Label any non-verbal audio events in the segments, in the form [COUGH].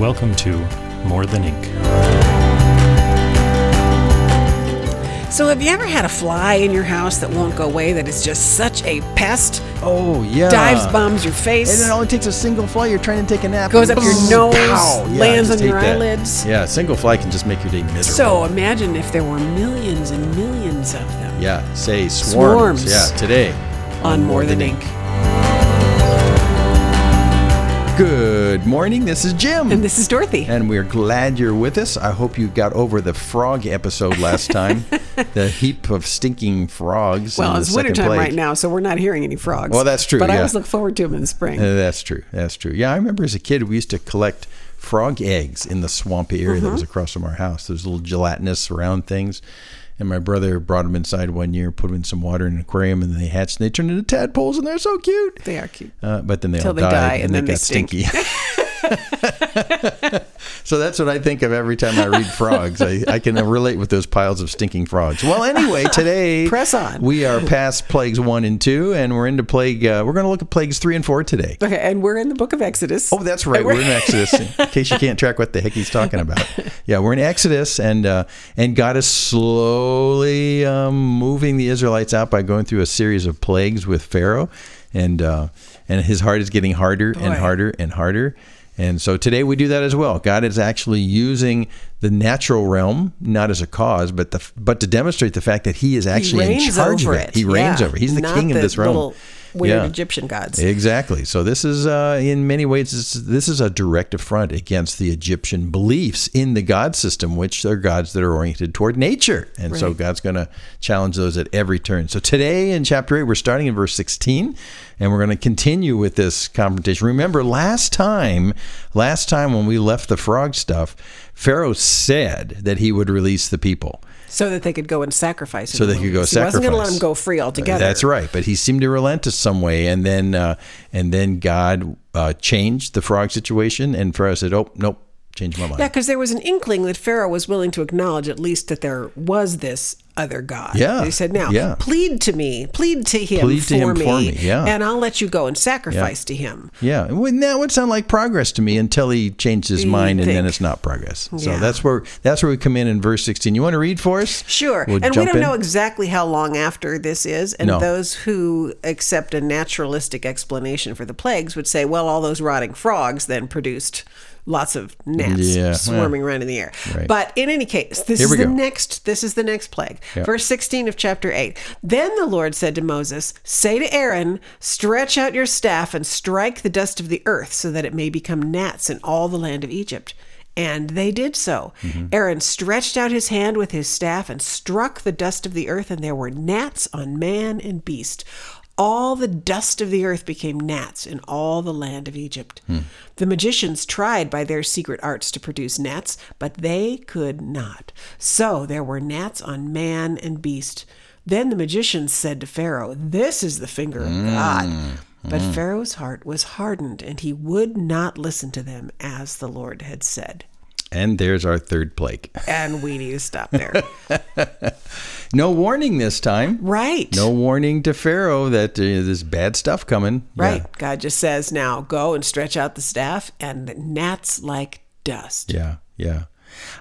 Welcome to More Than Ink. So, have you ever had a fly in your house that won't go away that is just such a pest? Oh yeah. Dives, bombs your face, And it only takes a single fly. You're trying to take a nap. goes up your nose, pow. Yeah, lands just on your hate that. eyelids. Yeah, a single fly can just make your day miserable. So, imagine if there were millions and millions of them yeah, say swarms. Swarms. Yeah, today on More Than Ink. Good morning. This is Jim. And this is Dorothy. And we're glad you're with us. I hope you got over the frog episode last time. [LAUGHS] the heap of stinking frogs. well, it's wintertime right now, so we're not hearing any frogs. Well, that's true, But I yeah. always look forward to them in the spring. Uh, that's true. That's true. Yeah, I remember as a kid we used to collect frog eggs in the swampy area that was Mm-hmm. across from our house. Those little gelatinous round things. And my brother brought them inside one year, put them in some water in an aquarium, and they hatched and they turned into tadpoles, and they're so cute. they are cute. Uh, but then they Till all they died, die, and, and they then they got stink. stinky. [LAUGHS] [LAUGHS] so that's what I think of every time I read frogs. I, I can relate with those piles of stinking frogs. Well, anyway, [LAUGHS] today Press on. We are past plagues one and two, and we're into plague. Uh, we're going to look at plagues three and four today. Okay, and we're in the book of Exodus. Oh, that's right. We're in Exodus. In [LAUGHS] case you can't track what the heck he's talking about, yeah, we're in Exodus, and uh, and God is slowly um, moving the Israelites out by going through a series of plagues with Pharaoh, and uh, and his heart is getting harder and harder and harder. And so today we do that as well. God is actually using the natural realm, not as a cause, but the but to demonstrate the fact that He is actually in reigns charge of it. it. He reigns Yeah, over. it. He's the not king of this realm. weird Yeah. Egyptian gods. Exactly. So this is, uh, in many ways, this, this is a direct affront against the Egyptian beliefs in the god system, which are gods that are oriented toward nature, and so God's going to challenge those at every turn. So today in chapter eight, we're starting in verse sixteen, and we're going to continue with this confrontation. Remember, last time, last time when we left the frog stuff, Pharaoh said that he would release the people. so that they could go and sacrifice. So the they could go. He wasn't going to let sacrifice. them go free altogether. That's right, but he seemed to relent to some way, and then uh, and then God uh, changed the frog situation, and Pharaoh said, "Oh, nope, changed my mind." Yeah, because there was an inkling that Pharaoh was willing to acknowledge at least that there was this other God. Yeah, He said, now, yeah. plead to me, plead to him, Plead for, to him me, for me, yeah. and I'll let you go and sacrifice to him. Yeah, well, that would sound like progress to me until he changed his You mind, and then it's not progress. So Yeah. that's where that's where we come in in verse sixteen. You want to read for us? Sure. We'll and we don't in. know exactly how long after this is. And No. those who accept a naturalistic explanation for the plagues would say, well, all those rotting frogs then produced lots of gnats Yeah, swarming around in the air. Right. But in any case, this Here is the go. next this is the next plague. Yeah. Verse 16 of chapter 8. Then the Lord said to Moses, Say to Aaron, stretch out your staff and strike the dust of the earth so that it may become gnats in all the land of Egypt. And they did so. Mm-hmm. Aaron stretched out his hand with his staff and struck the dust of the earth, and there were gnats on man and beast. All the dust of the earth became gnats in all the land of Egypt. Hmm. The magicians tried by their secret arts to produce gnats, but they could not. So there were gnats on man and beast. Then the magicians said to Pharaoh, This is the finger of Hmm. God. But Pharaoh's heart was hardened, and he would not listen to them as the Lord had said. And there's our third plague. And we need to stop there. [LAUGHS] No warning this time. right. No warning to Pharaoh that uh, there's bad stuff coming. Yeah. Right. God just says, now go and stretch out the staff, and the gnats like dust. Yeah, yeah.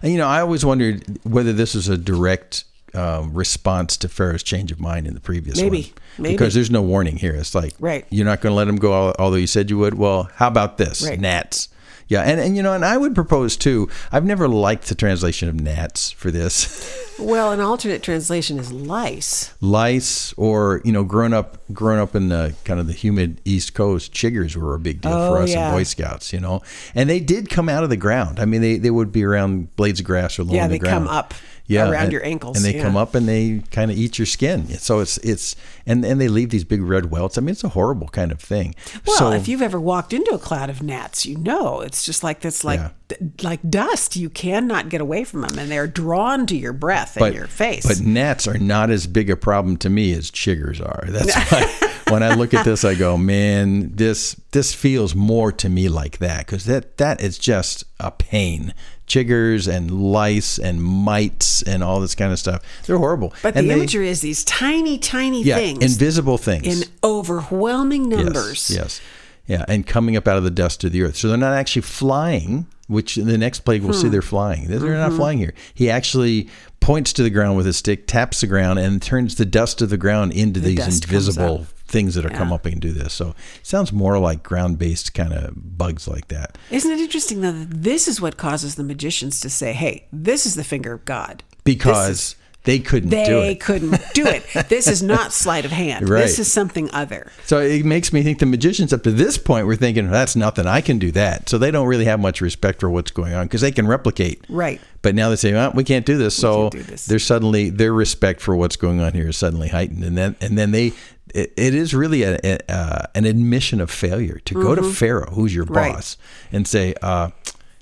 And, you know, I always wondered whether this was a direct um, response to Pharaoh's change of mind in the previous Maybe, one. maybe. Because there's no warning here. It's like, Right. you're not going to let him go, although you said you would. Well, how about this? Right. Gnats. Yeah, and, and you know, and I would propose too. I've never liked the translation of gnats for this. [LAUGHS] Well, an alternate translation is lice. lice or you know growing up growing up in the kind of the humid east coast chiggers were a big deal for Oh, us yeah. in boy scouts you know and they did come out of the ground i mean they, they would be around blades of grass or low Yeah, the they ground come up yeah around and- your ankles, and they yeah. come up and they kind of eat your skin so it's it's and and they leave these big red welts i mean it's a horrible kind of thing Well, so if you've ever walked into a cloud of gnats, you know it's just like this, like Yeah. like dust. You cannot get away from them, and they're drawn to your breath but and your face. But gnats are not as big a problem to me as chiggers are. That's why [LAUGHS] when I look at this, I go, man, this this feels more to me like that because that that is just a pain. Chiggers and lice and mites and all this kind of stuff. They're horrible. But and the they- imagery is these tiny, tiny yeah, things invisible things in overwhelming numbers. Yes, yes. Yeah, and coming up out of the dust of the earth. So they're not actually flying, which in the next plague we'll see Hmm. they're flying. They're Mm-hmm. not flying here. He actually points to the ground with his stick, taps the ground, and turns the dust of the ground into these invisible. Things that are come up and do this. So it sounds more like ground based kind of bugs like that. Isn't it interesting though that this is what causes the magicians to say, "Hey, this is the finger of God." Because they couldn't do They it. couldn't do it. [LAUGHS] This is not sleight of hand. Right. This is something other. So it makes me think the magicians up to this point were thinking, that's nothing. I can do that. So they don't really have much respect for what's going on because they can replicate. Right. But now they say, well, we can't do this. So do this. they're suddenly their respect for what's going on here is suddenly heightened, and then and then they. It, it is really a, a, uh, an admission of failure to go to Pharaoh, who's your Mm-hmm. Right. boss, and say, uh,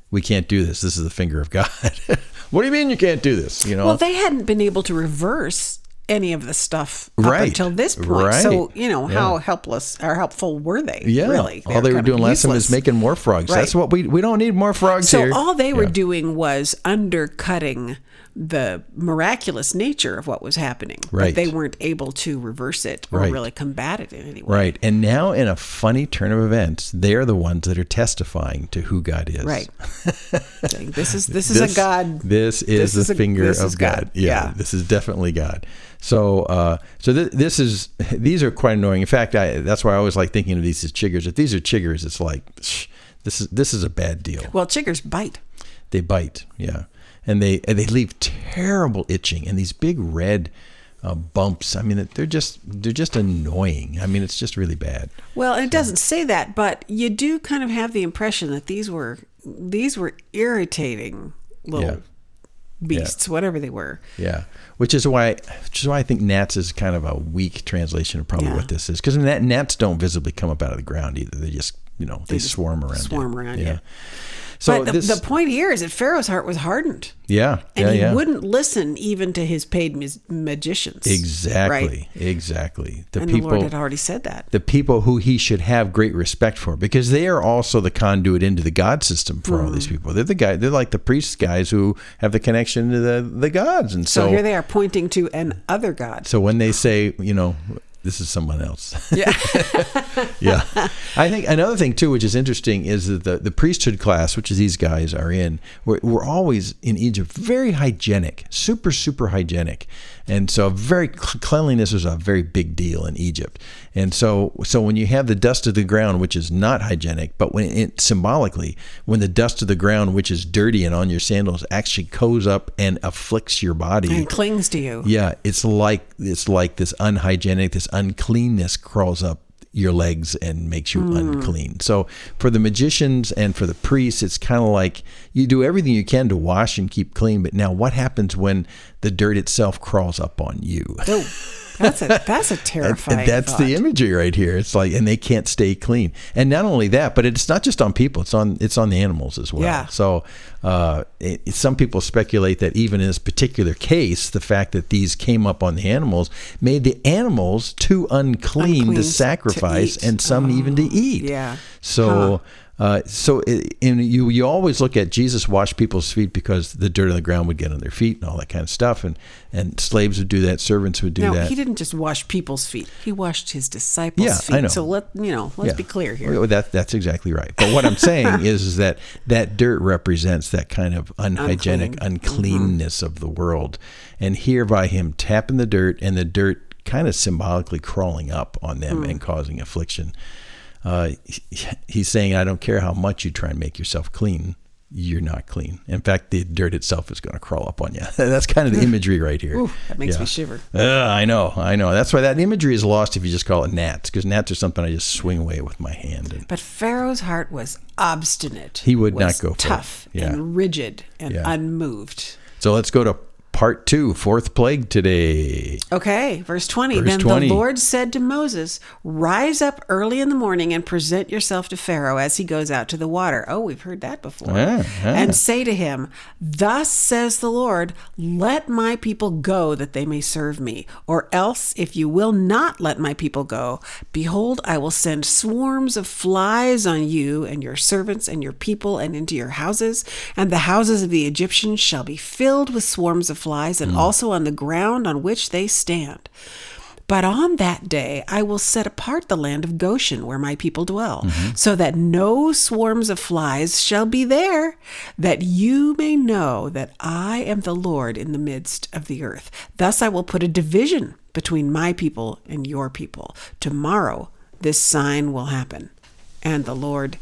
"We can't do this. This is the finger of God." [LAUGHS] what do you mean you can't do this? You know, Well, they hadn't been able to reverse any of the stuff up Right. until this point. So, you know, Yeah. how helpless or helpful were they? yeah. Really. all they were doing last time was making more frogs. Right. That's what we we don't need more frogs So here. all they were Yeah. doing was undercutting the miraculous nature of what was happening. Right. But they weren't able to reverse it or Right. really combat it in any way. Right. And now, in a funny turn of events, they're the ones that are testifying to who God is. Right. [LAUGHS] This is this is This- a God. This is this the is a- finger of God. God. Yeah, Yeah. This is definitely God. So, uh, so th- this is [LAUGHS] these are quite annoying. In fact, I, that's why I always like thinking of these as chiggers. If these are chiggers, it's like shh, this is this is a bad deal. Well, chiggers bite. They bite. Yeah, and they and they leave terrible itching and these big red. Uh, bumps. I mean, they're just they're just annoying. I mean, it's just really bad. Well, it doesn't say that, but you do kind of have the impression that these were these were irritating little Yeah. beasts, whatever they were. Yeah, which is why, which is why I think gnats is kind of a weak translation of probably Yeah. what this is, because gnats don't visibly come up out of the ground either. They just, you know, they, just swarm around. swarm you. around Yeah. you. So but the, this, the point here is that Pharaoh's heart was hardened, yeah, and yeah, he yeah. wouldn't listen even to his paid magicians. exactly, Right? exactly. The and people, the Lord had already said that. the people who he should have great respect for because they are also the conduit into the god system for all these Hmm. people they're the guy they're like the priests guys who have the connection to the the gods and So, so here they are pointing to an other god. so when they say you know this is someone else Yeah. [LAUGHS] yeah. I think another thing too, which is interesting, is that the, the priesthood class, which these guys are in, we're, we're always in Egypt very hygienic, super, super hygienic. And so very cleanliness is a very big deal in Egypt. And so, so when you have the dust of the ground, which is not hygienic, but when it symbolically, when the dust of the ground, which is dirty and on your sandals, actually goes up and afflicts your body, and clings to you. yeah, it's like it's like this unhygienic, this uncleanness crawls up your legs and makes you hmm. unclean. So for the magicians and for the priests, it's kind of like you do everything you can to wash and keep clean, but now what happens when the dirt itself crawls up on you? Oh, [LAUGHS] that's a [LAUGHS] that's a terrifying. and that's the imagery right here. It's like, and they can't stay clean. And not only that, but it's not just on people; it's on it's on the animals as well. Yeah. So, uh, it, it- some people speculate that even in this particular case, the fact that these came up on the animals made the animals too unclean, Unclean to to sacrifice, eat. and some even to eat. yeah. So. Uh, so it, and you you always look at Jesus wash people's feet because the dirt on the ground would get on their feet and all that kind of stuff and and slaves would do that servants would do that. No, that he didn't just wash people's feet. He washed his disciples' Yeah, feet. I know. So let you know, let's be clear here. Well, That, that's exactly right. But what I'm saying [LAUGHS] is, is that that dirt represents that kind of unhygienic Unclean. uncleanness of the world. And here by him tapping the dirt and the dirt kind of symbolically crawling up on them Hmm. and causing affliction. Uh, he's saying, I don't care how much you try and make yourself clean. you're not clean. In fact, the dirt itself is going to crawl up on you. [LAUGHS] That's kind of the imagery right here. Ooh, that makes Yeah. me shiver. Uh, I know, I know. That's why that imagery is lost if you just call it gnats, because gnats are something I just swing away with my hand. And But Pharaoh's heart was obstinate. He would not go for it. tough Yeah. and rigid and Yeah. unmoved. so let's go to part two, fourth plague today. Okay, verse 20. Verse then 20. the Lord said to Moses, Rise up early in the morning and present yourself to Pharaoh as he goes out to the water. Oh, we've heard that before. And say to him, Thus says the Lord, Let my people go that they may serve me. Or else, if you will not let my people go, behold, I will send swarms of flies on you and your servants and your people and into your houses. And the houses of the Egyptians shall be filled with swarms of flies, and mm. also on the ground on which they stand. But on that day I will set apart the land of Goshen where my people dwell, mm-hmm. so that no swarms of flies shall be there, that you may know that I am the Lord in the midst of the earth. Thus I will put a division between my people and your people. Tomorrow this sign will happen. And the Lord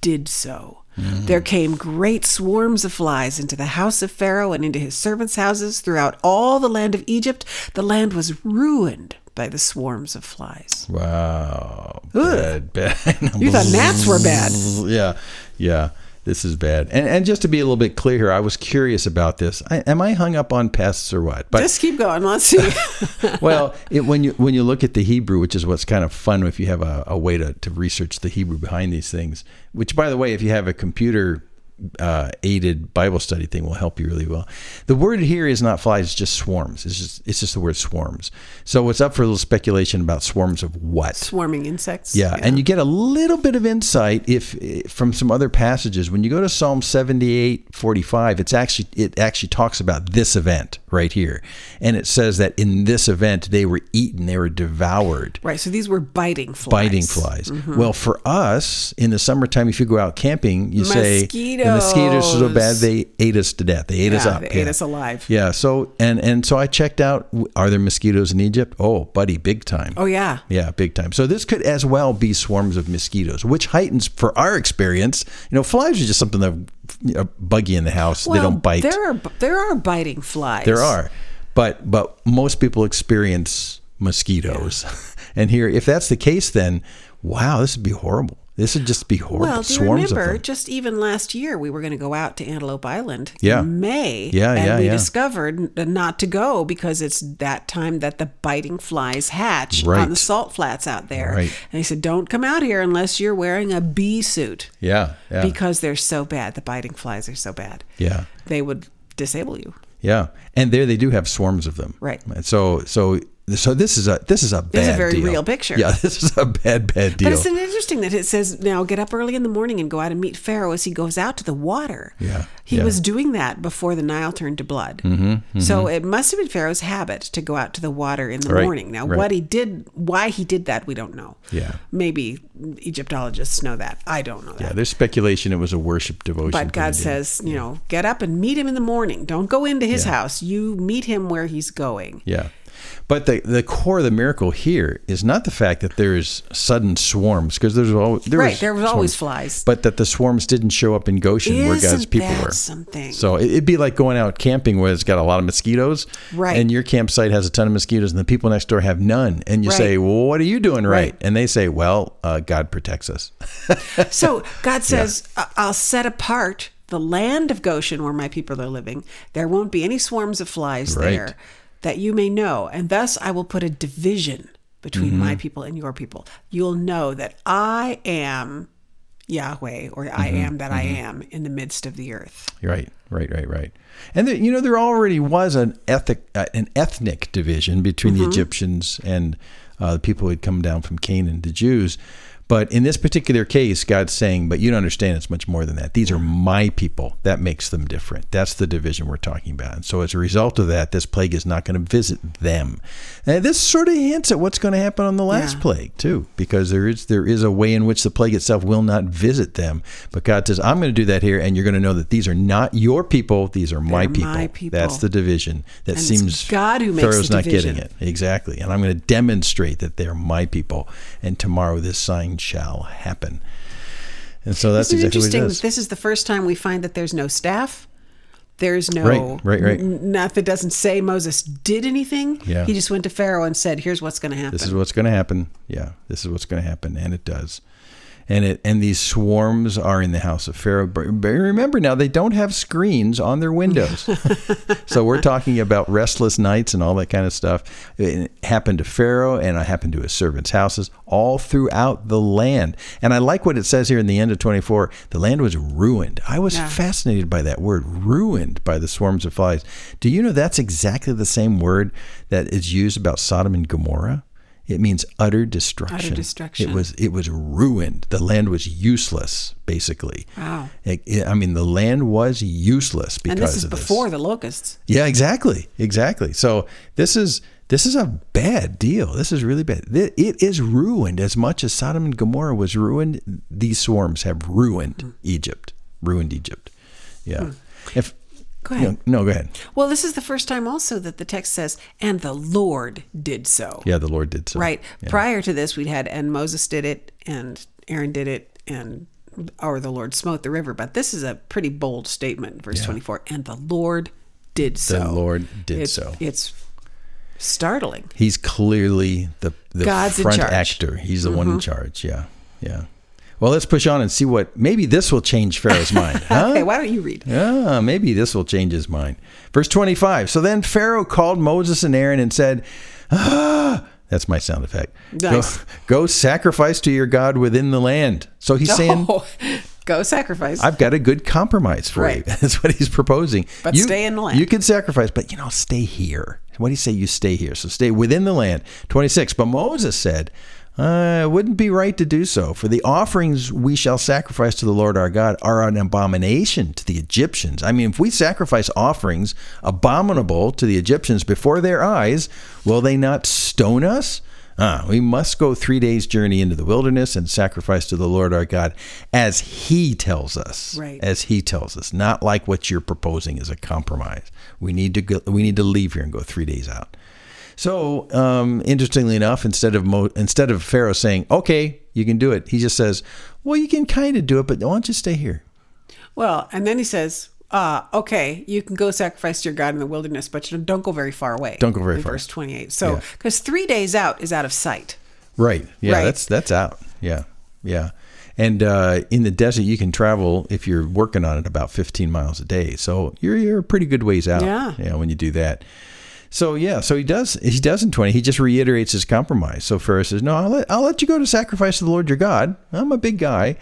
did so. Mm. There came great swarms of flies into the house of Pharaoh and into his servants' houses throughout all the land of Egypt. The land was ruined by the swarms of flies. Wow. Bad, bad. [LAUGHS] You thought gnats were bad. yeah, yeah. This is bad. And and just to be a little bit clear here, I was curious about this. I, am I hung up on pests or what? But Just keep going. Let's see. [LAUGHS] well, it, when you when you look at the Hebrew, which is what's kind of fun if you have a, a way to, to research the Hebrew behind these things. Which, by the way, if you have a computer uh, aided Bible study thing, will help you really well. The word here is not flies; it's just swarms. It's just it's just the word swarms. So it's up for a little speculation about swarms of what. Swarming insects. Yeah, and you get a little bit of insight if from some other passages. When you go to Psalm 78, 45, it's actually it actually talks about this event right here. And it says that in this event they were eaten, they were devoured. Right. So these were biting flies. Biting flies. Mm-hmm. Well, for us in the summertime, if you go out camping, you say the mosquitoes are so bad they ate us to death. They ate us up. they ate us alive. Yeah. So and and so I checked out. Are there mosquitoes in Egypt? Oh, buddy, big time. Oh, yeah. Yeah, big time. So this could as well be swarms of mosquitoes, which heightens for our experience. You know, flies are just something that know, buggy in the house. Well, they don't bite. There are there are biting flies. There are, but but most people experience mosquitoes, [LAUGHS] and here, if that's the case, then wow, this would be horrible. This would just be horrible. Well, do you Swarms remember just even last year we were going to go out to Antelope Island Yeah. in May. Yeah, and yeah, we yeah. discovered not to go because it's that time that the biting flies hatch Right. on the salt flats out there. Right. And they said, don't come out here unless you're wearing a bee suit Yeah, yeah, because they're so bad. The biting flies are so bad. yeah. They would disable you. Yeah, and there they do have swarms of them. Right. And so so so this is a this is a bad This is a very deal. real picture. Yeah, [LAUGHS] this is a bad bad deal. But it's interesting that it says now get up early in the morning and go out and meet Pharaoh as he goes out to the water. Yeah, He yeah. Mm-hmm, was doing that before the Nile turned to blood. So it must have been Pharaoh's habit to go out to the water in the Right, morning. Now, right. what he did, why he did that, we don't know. Yeah. Maybe Egyptologists know that. I don't know that. yeah, there's speculation it was a worship devotion. But God says, you know, get up and meet him in the morning. Don't go into his house. You meet him where he's going. Yeah. But the, the core of the miracle here is not the fact that there's sudden swarms because there's always there Right, was there was always flies. but that the swarms didn't show up in Goshen where God's people were. something? So it- it'd be like going out camping where it's got a lot of mosquitoes, Right. And your campsite has a ton of mosquitoes, and the people next door have none. And you Right. say, "Well, what are you doing right?" Right. And they say, "Well, uh, God protects us." [LAUGHS] So God says, "I- I'll set apart the land of Goshen where my people are living. There won't be any swarms of flies Right. there, that you may know. And thus I will put a division between Mm-hmm. my people and your people. You'll know that I am Yahweh, or I Mm-hmm. am that I am in the midst of the earth. Right, right, right, right. And there, you know, there already was an ethic, uh, an ethnic division between the Egyptians and uh, the people who had come down from Canaan, the Jews. But in this particular case, God's saying, "But you don't understand. It's much more than that. These are my people. That makes them different. That's the division we're talking about. And so, as a result of that, this plague is not going to visit them. And this sort of hints at what's going to happen on the last Yeah. plague too, because there is there is a way in which the plague itself will not visit them. But God says, "I'm going to do that here, and you're going to know that these are not your people; these are my people. my people. That's the division that And seems God who makes Pharaoh's the not getting it exactly. And I'm going to demonstrate that they're my people. And tomorrow this sign shall happen." And so that's Isn't exactly interesting this is the first time we find that there's no staff? There's no Right, right, right. Not that doesn't say Moses did anything. Yeah. He just went to Pharaoh and said, "Here's what's going to happen." This is what's going to happen. Yeah, this is what's going to happen, and it does. And it and these swarms are in the house of Pharaoh. But remember now, they don't have screens on their windows. [LAUGHS] so we're talking about restless nights and all that kind of stuff. It happened to Pharaoh, and it happened to his servants' houses all throughout the land. And I like what it says here in the end of twenty four. The land was ruined. I was Yeah. fascinated by that word, ruined by the swarms of flies. Do you know that's exactly the same word that is used about Sodom and Gomorrah? It means utter destruction. Utter destruction. It was it was ruined. The land was useless, basically. Wow. It- it- I mean, the land was useless because and this is before this. the locusts. Yeah, exactly, exactly. So this is this is a bad deal. This is really bad. It is ruined as much as Sodom and Gomorrah was ruined. These swarms have ruined Hmm. Egypt. Ruined Egypt. Yeah. If Go ahead. no, no, go ahead. Well, this is the first time also that the text says, "And the Lord did so." Yeah, the Lord did so. Right. Yeah. Prior to this, we'd had, and Moses did it, and Aaron did it, and or the Lord smote the river. But this is a pretty bold statement, verse Yeah. twenty-four. And the Lord did so. The Lord did It's- so. It's startling. He's clearly the the God's front. Mm-hmm. actor. He's the one in charge. Yeah, yeah. Well, let's push on and see what maybe this will change Pharaoh's [LAUGHS] mind. Huh? Okay, why don't you read? Ah, maybe this will change his mind. Verse 25. So then Pharaoh called Moses and Aaron and said, Ah, that's my sound effect. Nice. Go, [LAUGHS] go sacrifice to your God within the land. So he's saying, [LAUGHS] go sacrifice. I've got a good compromise for Right. you. That's what he's proposing. But you, stay in the land. You can sacrifice, but you know, stay here. What do you say? You stay here. So stay within the land. 26. But Moses said, uh, it wouldn't be right to do so, for the offerings we shall sacrifice to the Lord our God are an abomination to the Egyptians. I mean, if we sacrifice offerings abominable to the Egyptians before their eyes, will they not stone us? Ah, we must go three days' journey into the wilderness and sacrifice to the Lord our God as He tells us. Right. As He tells us, not like what you're proposing is a compromise. We need to go, we need to leave here and go three days out. So, um, interestingly enough, instead of Mo, instead of Pharaoh saying, "Okay, you can do it," he just says, "Well, you can kind of do it, but why don't you stay here?" well, and then he says, uh, okay, you can go sacrifice to your God in the wilderness, but you don't go very far away. Don't go very far. Verse 28. So, Yeah. because three days out is out of sight. Right. Yeah. Right. That's that's out. Yeah. Yeah. And uh, in the desert, you can travel if you're working on it about 15 miles a day. So you're you're a pretty good ways out. Yeah. Yeah. When you do that. So yeah. So he does. He does in 20. He just reiterates his compromise. So Pharaoh says, "No, I'll let I'll let you go to sacrifice to the Lord your God. I'm a big guy."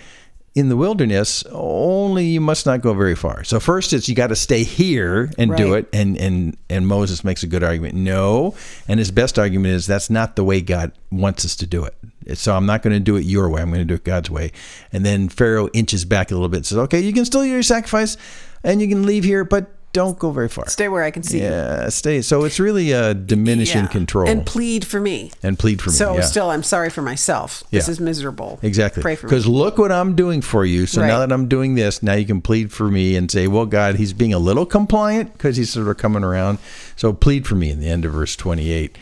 In the wilderness, only you must not go very far. So first, it's you got to stay here and do it, and and and Moses makes a good argument. No, and his best argument is that's not the way God wants us to do it. So I'm not going to do it your way. I'm going to do it God's way. And then Pharaoh inches back a little bit, and says, "Okay, you can still do your sacrifice, and you can leave here, but don't go very far. Stay where I can see you. Yeah, stay." So it's really a diminishing Yeah. control And plead for me. and plead for me. So yeah. still, I'm sorry for myself. This is miserable. Exactly. Pray for me. Because look what I'm doing for you. So now that I'm doing this, now you can plead for me and say, well, God, he's being a little compliant because he's sort of coming around. So plead for me in the end of verse 28.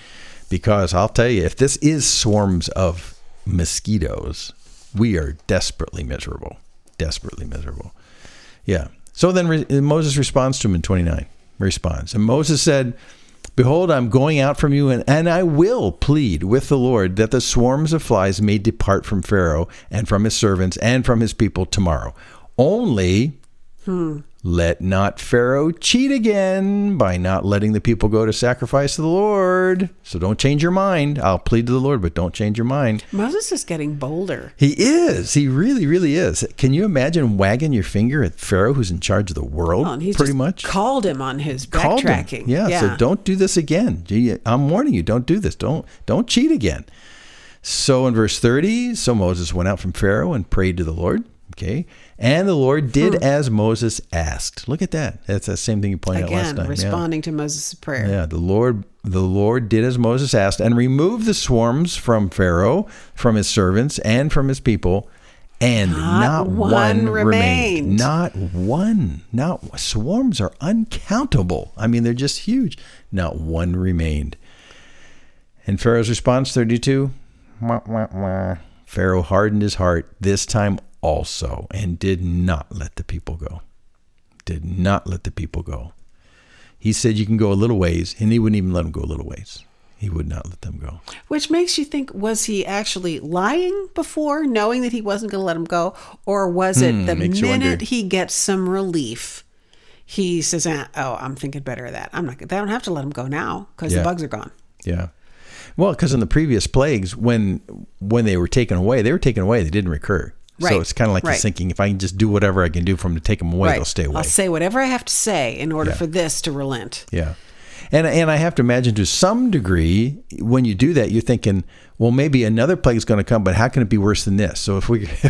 Because I'll tell you, if this is swarms of mosquitoes, we are desperately miserable. Desperately miserable. Yeah. So then re- Moses responds to him in 29. Responds. And Moses said, Behold, I'm going out from you, and, and I will plead with the Lord that the swarms of flies may depart from Pharaoh and from his servants and from his people tomorrow. Only hmm. Let not Pharaoh cheat again by not letting the people go to sacrifice to the Lord. So don't change your mind. I'll plead to the Lord, but don't change your mind. Moses is getting bolder. He is. He really, really is. Can you imagine wagging your finger at Pharaoh, who's in charge of the world, Well, he's pretty much? called him on his backtracking. Yeah, So don't do this again. I'm warning you. Don't do this. Don't don't cheat again. So in verse 30, so Moses went out from Pharaoh and prayed to the Lord. Okay, and the Lord did Hmm. as Moses asked. Look at that. That's the same thing you pointed out last Again, time. Yeah. responding to Moses' prayer. Yeah, the Lord the Lord did as Moses asked and removed the swarms from Pharaoh, from his servants, and from his people, and Not not, one one, remained. remained. Not one. Not swarms are uncountable. I mean, they're just huge. Not one remained. And Pharaoh's response 32 "Wah, wah, wah." Pharaoh hardened his heart, this time also and did not let the people go. Did not let the people go. He said you can go a little ways, and he wouldn't even let them go a little ways. He would not let them go. Which makes you think was he actually lying before, knowing that he wasn't going to let them go? Or was it the Hmm, wonder. minute he gets some relief, he says, "Ah, Oh, I'm thinking better of that. I'm not, they don't have to let him go now because Yeah. the bugs are gone. Yeah. Well, because in the previous plagues, when when they were taken away, they were taken away. They didn't recur. So it's kind of like right. he's thinking, if I can just do whatever I can do for them to take them away, they'll stay away. I'll say whatever I have to say in order Yeah. for this to relent. Yeah. And and I have to imagine to some degree when you do that you're thinking, well maybe another plague is going to come, but how can it be worse than this? So if we [LAUGHS]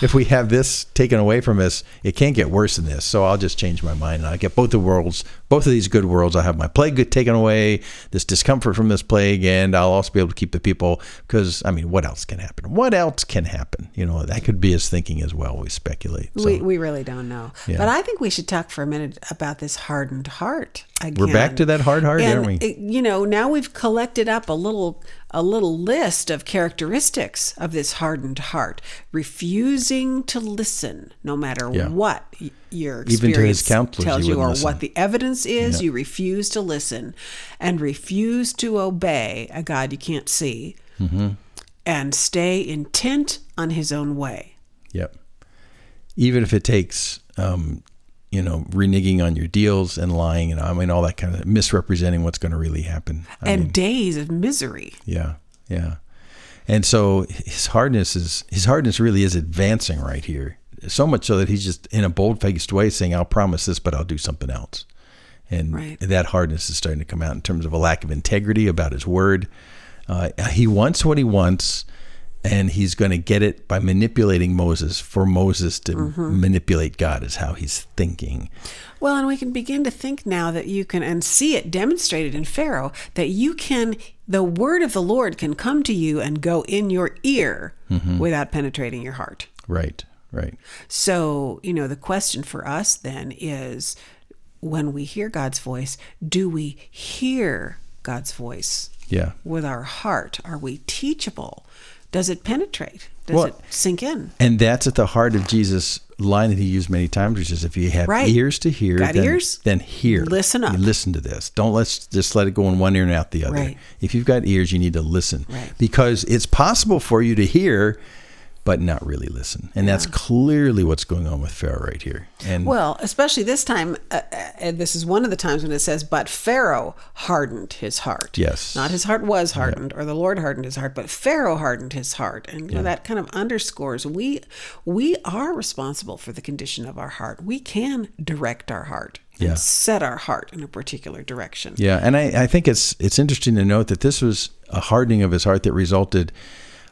if we have this taken away from us, it can't get worse than this. So I'll just change my mind and I'll get both the worlds, both of these good worlds. I'll have my plague taken away, this discomfort from this plague, and I'll also be able to keep the people because I mean, what else can happen? What else can happen? You know, that could be his thinking as well. We speculate. So We, we really don't know. Yeah. But I think we should talk for a minute about this hardened heart again. We're back to that hard heart, and, aren't we? You know, now we've collected up a little a little list of characteristics of this hardened heart, refusing to listen no matter Yeah. what your Even to his experience tells you you or wouldn't what the evidence is, you refuse to listen and refuse to obey a God you can't see Mm-hmm. and stay intent on his own way. Yep. Even if it takes, um, you know, reneging on your deals and lying and I mean all that kind of misrepresenting what's going to really happen. I and mean, days of misery. yeah, yeah. And so his hardness is his hardness really is advancing right here. So much so that he's just in a bold faced way saying, "I'll promise this, but I'll do something else." And Right. that hardness is starting to come out in terms of a lack of integrity about his word. Uh, he wants what he wants, and he's going to get it by manipulating Moses for Moses to Mm-hmm. manipulate God, is how he's thinking. Well, and we can begin to think now that you can, and see it demonstrated in Pharaoh, that you can, the word of the Lord can come to you and go in your ear Mm-hmm. without penetrating your heart. Right, right. So, you know, the question for us then is when we hear God's voice, do we hear God's voice Yeah. with our heart? Are we teachable? Does it penetrate? Does Well- it sink in? And that's at the heart of Jesus' line that he used many times, which is if you have Right. ears to hear, Got then, ears? then hear. Listen up. You listen to this. Don't let's just let it go in one ear and out the other. Right. If you've got ears, you need to listen. Right. Because it's possible for you to hear, but not really listen. And that's clearly what's going on with Pharaoh right here. And Well, especially this time, uh, uh, this is one of the times when it says, "But Pharaoh hardened his heart." Yes. not his heart was hardened, or the Lord hardened his heart, but Pharaoh hardened his heart, and you know, that kind of underscores we we are responsible for the condition of our heart. We can direct our heart Yeah. and set our heart in a particular direction. Yeah, and I, I think it's it's interesting to note that this was a hardening of his heart that resulted.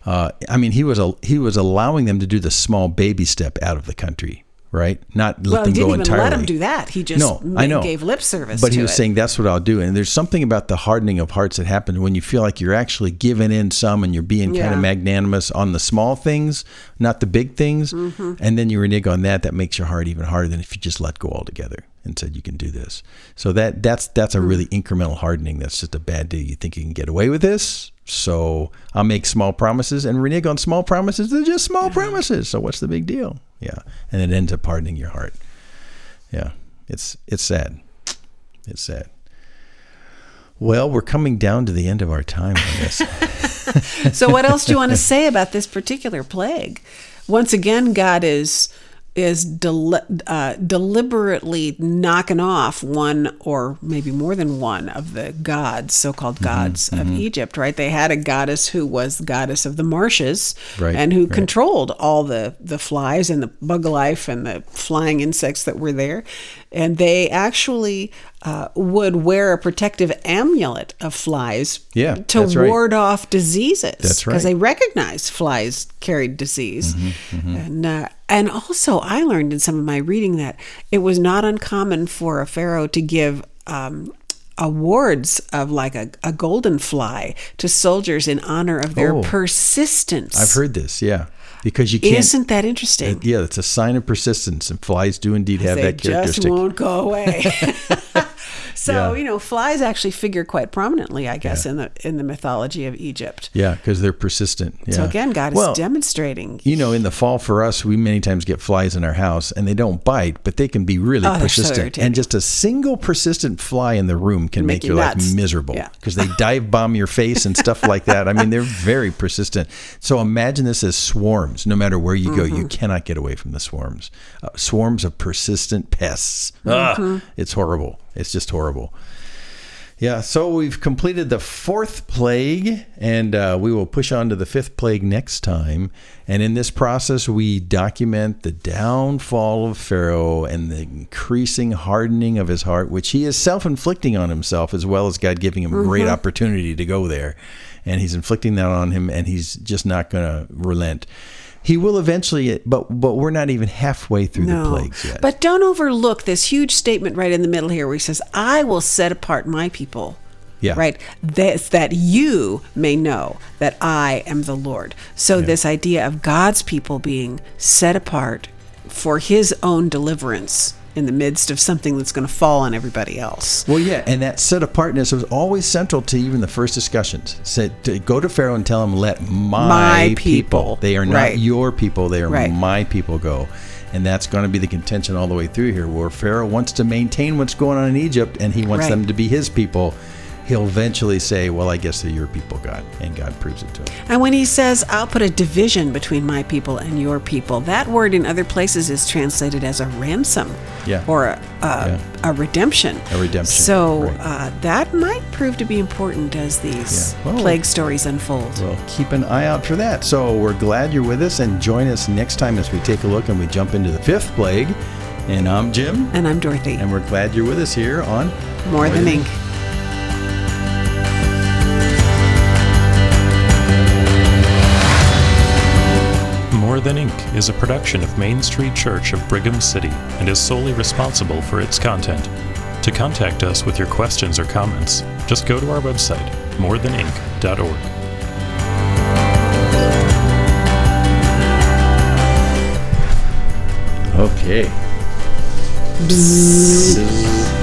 Uh, I mean, he was a, he was allowing them to do the small baby step out of the country, right? Not let Well, them he didn't go even entirely. let him do that. He just no, ma- I know. gave lip service. But he was it. saying that's what I'll do. And there's something about the hardening of hearts that happens when you feel like you're actually giving in some and you're being kind of magnanimous on the small things, not the big things. Mm-hmm. And then you renege on that. That makes your heart even harder than if you just let go altogether and said you can do this. So that that's that's a hmm. really incremental hardening. That's just a bad deal. You think you can get away with this. So I'll make small promises and renege on small promises. They're just small promises. So what's the big deal? Yeah. And it ends up hardening your heart. Yeah. It's it's sad. It's sad. Well, we're coming down to the end of our time on this. [LAUGHS] so what else do you want to [LAUGHS] say about this particular plague once again god is is del- uh, deliberately knocking off one or maybe more than one of the gods so-called Mm-hmm, gods of egypt right? They had a goddess who was goddess of the marshes Right, and who right. controlled all the the flies and the bug life and the flying insects that were there and they actually uh, would wear a protective amulet of flies Yeah, to that's right. ward off diseases. That's right. Because they recognized flies carried disease, Mm-hmm, and uh, and also I learned in some of my reading that it was not uncommon for a pharaoh to give. Um, awards of like a, a golden fly to soldiers in honor of their Oh. persistence. I've heard this, yeah. Because you can't Isn't that interesting? Uh, yeah, it's a sign of persistence and flies do indeed have they that just won't go away. [LAUGHS] So Yeah. you know, flies actually figure quite prominently, I guess, Yeah. in the in the mythology of Egypt. Yeah, because they're persistent. Yeah. So again, God is demonstrating. you know, in the fall for us, we many times get flies in our house and they don't bite, but they can be really Oh, they're so persistent. and just a single persistent fly in the room can make, Make you your life nuts. miserable Yeah. because they dive bomb your face and stuff like that. I mean, they're very persistent. So imagine this as swarms. No matter where you go, Mm-hmm. you cannot get away from the swarms. Uh, swarms of persistent pests. Ah, Mm-hmm. it's horrible. It's just horrible. Yeah, so we've completed the fourth plague, and uh, we will push on to the fifth plague next time. And in this process, we document the downfall of Pharaoh and the increasing hardening of his heart, which he is self inflicting on himself, as well as God giving him a great opportunity to go there. And he's inflicting that on him, and he's just not going to relent. He will eventually, but but we're not even halfway through the plagues yet. But don't overlook this huge statement right in the middle here where he says, I will set apart my people. Yeah. Right? That's that you may know that I am the Lord. So this idea of God's people being set apart for his own deliverance in the midst of something that's going to fall on everybody else. Well, yeah, and that set apartness was always central to even the first discussions. Said to go to Pharaoh and tell him, "Let my, My people. people. They are not Right. your people. They are Right. my people. Go." And that's going to be the contention all the way through here, where Pharaoh wants to maintain what's going on in Egypt, and he wants Right. them to be his people. He'll eventually say, "Well, I guess they're your people, God," and God proves it to him. And when he says, I'll put a division between my people and your people, that word in other places is translated as a ransom Yeah. or a, a, Yeah. a redemption. A redemption, So right. uh, that might prove to be important as these Yeah. Well, plague stories unfold. Well, keep an eye out for that. So we're glad you're with us, and join us next time as we take a look and we jump into the fifth plague. And I'm Jim. and I'm Dorothy. And we're glad you're with us here on More than ink. Than Ink is a production of Main Street Church of Brigham City and is solely responsible for its content. To contact us with your questions or comments, just go to our website, morethanink.org. Okay. Bzzz.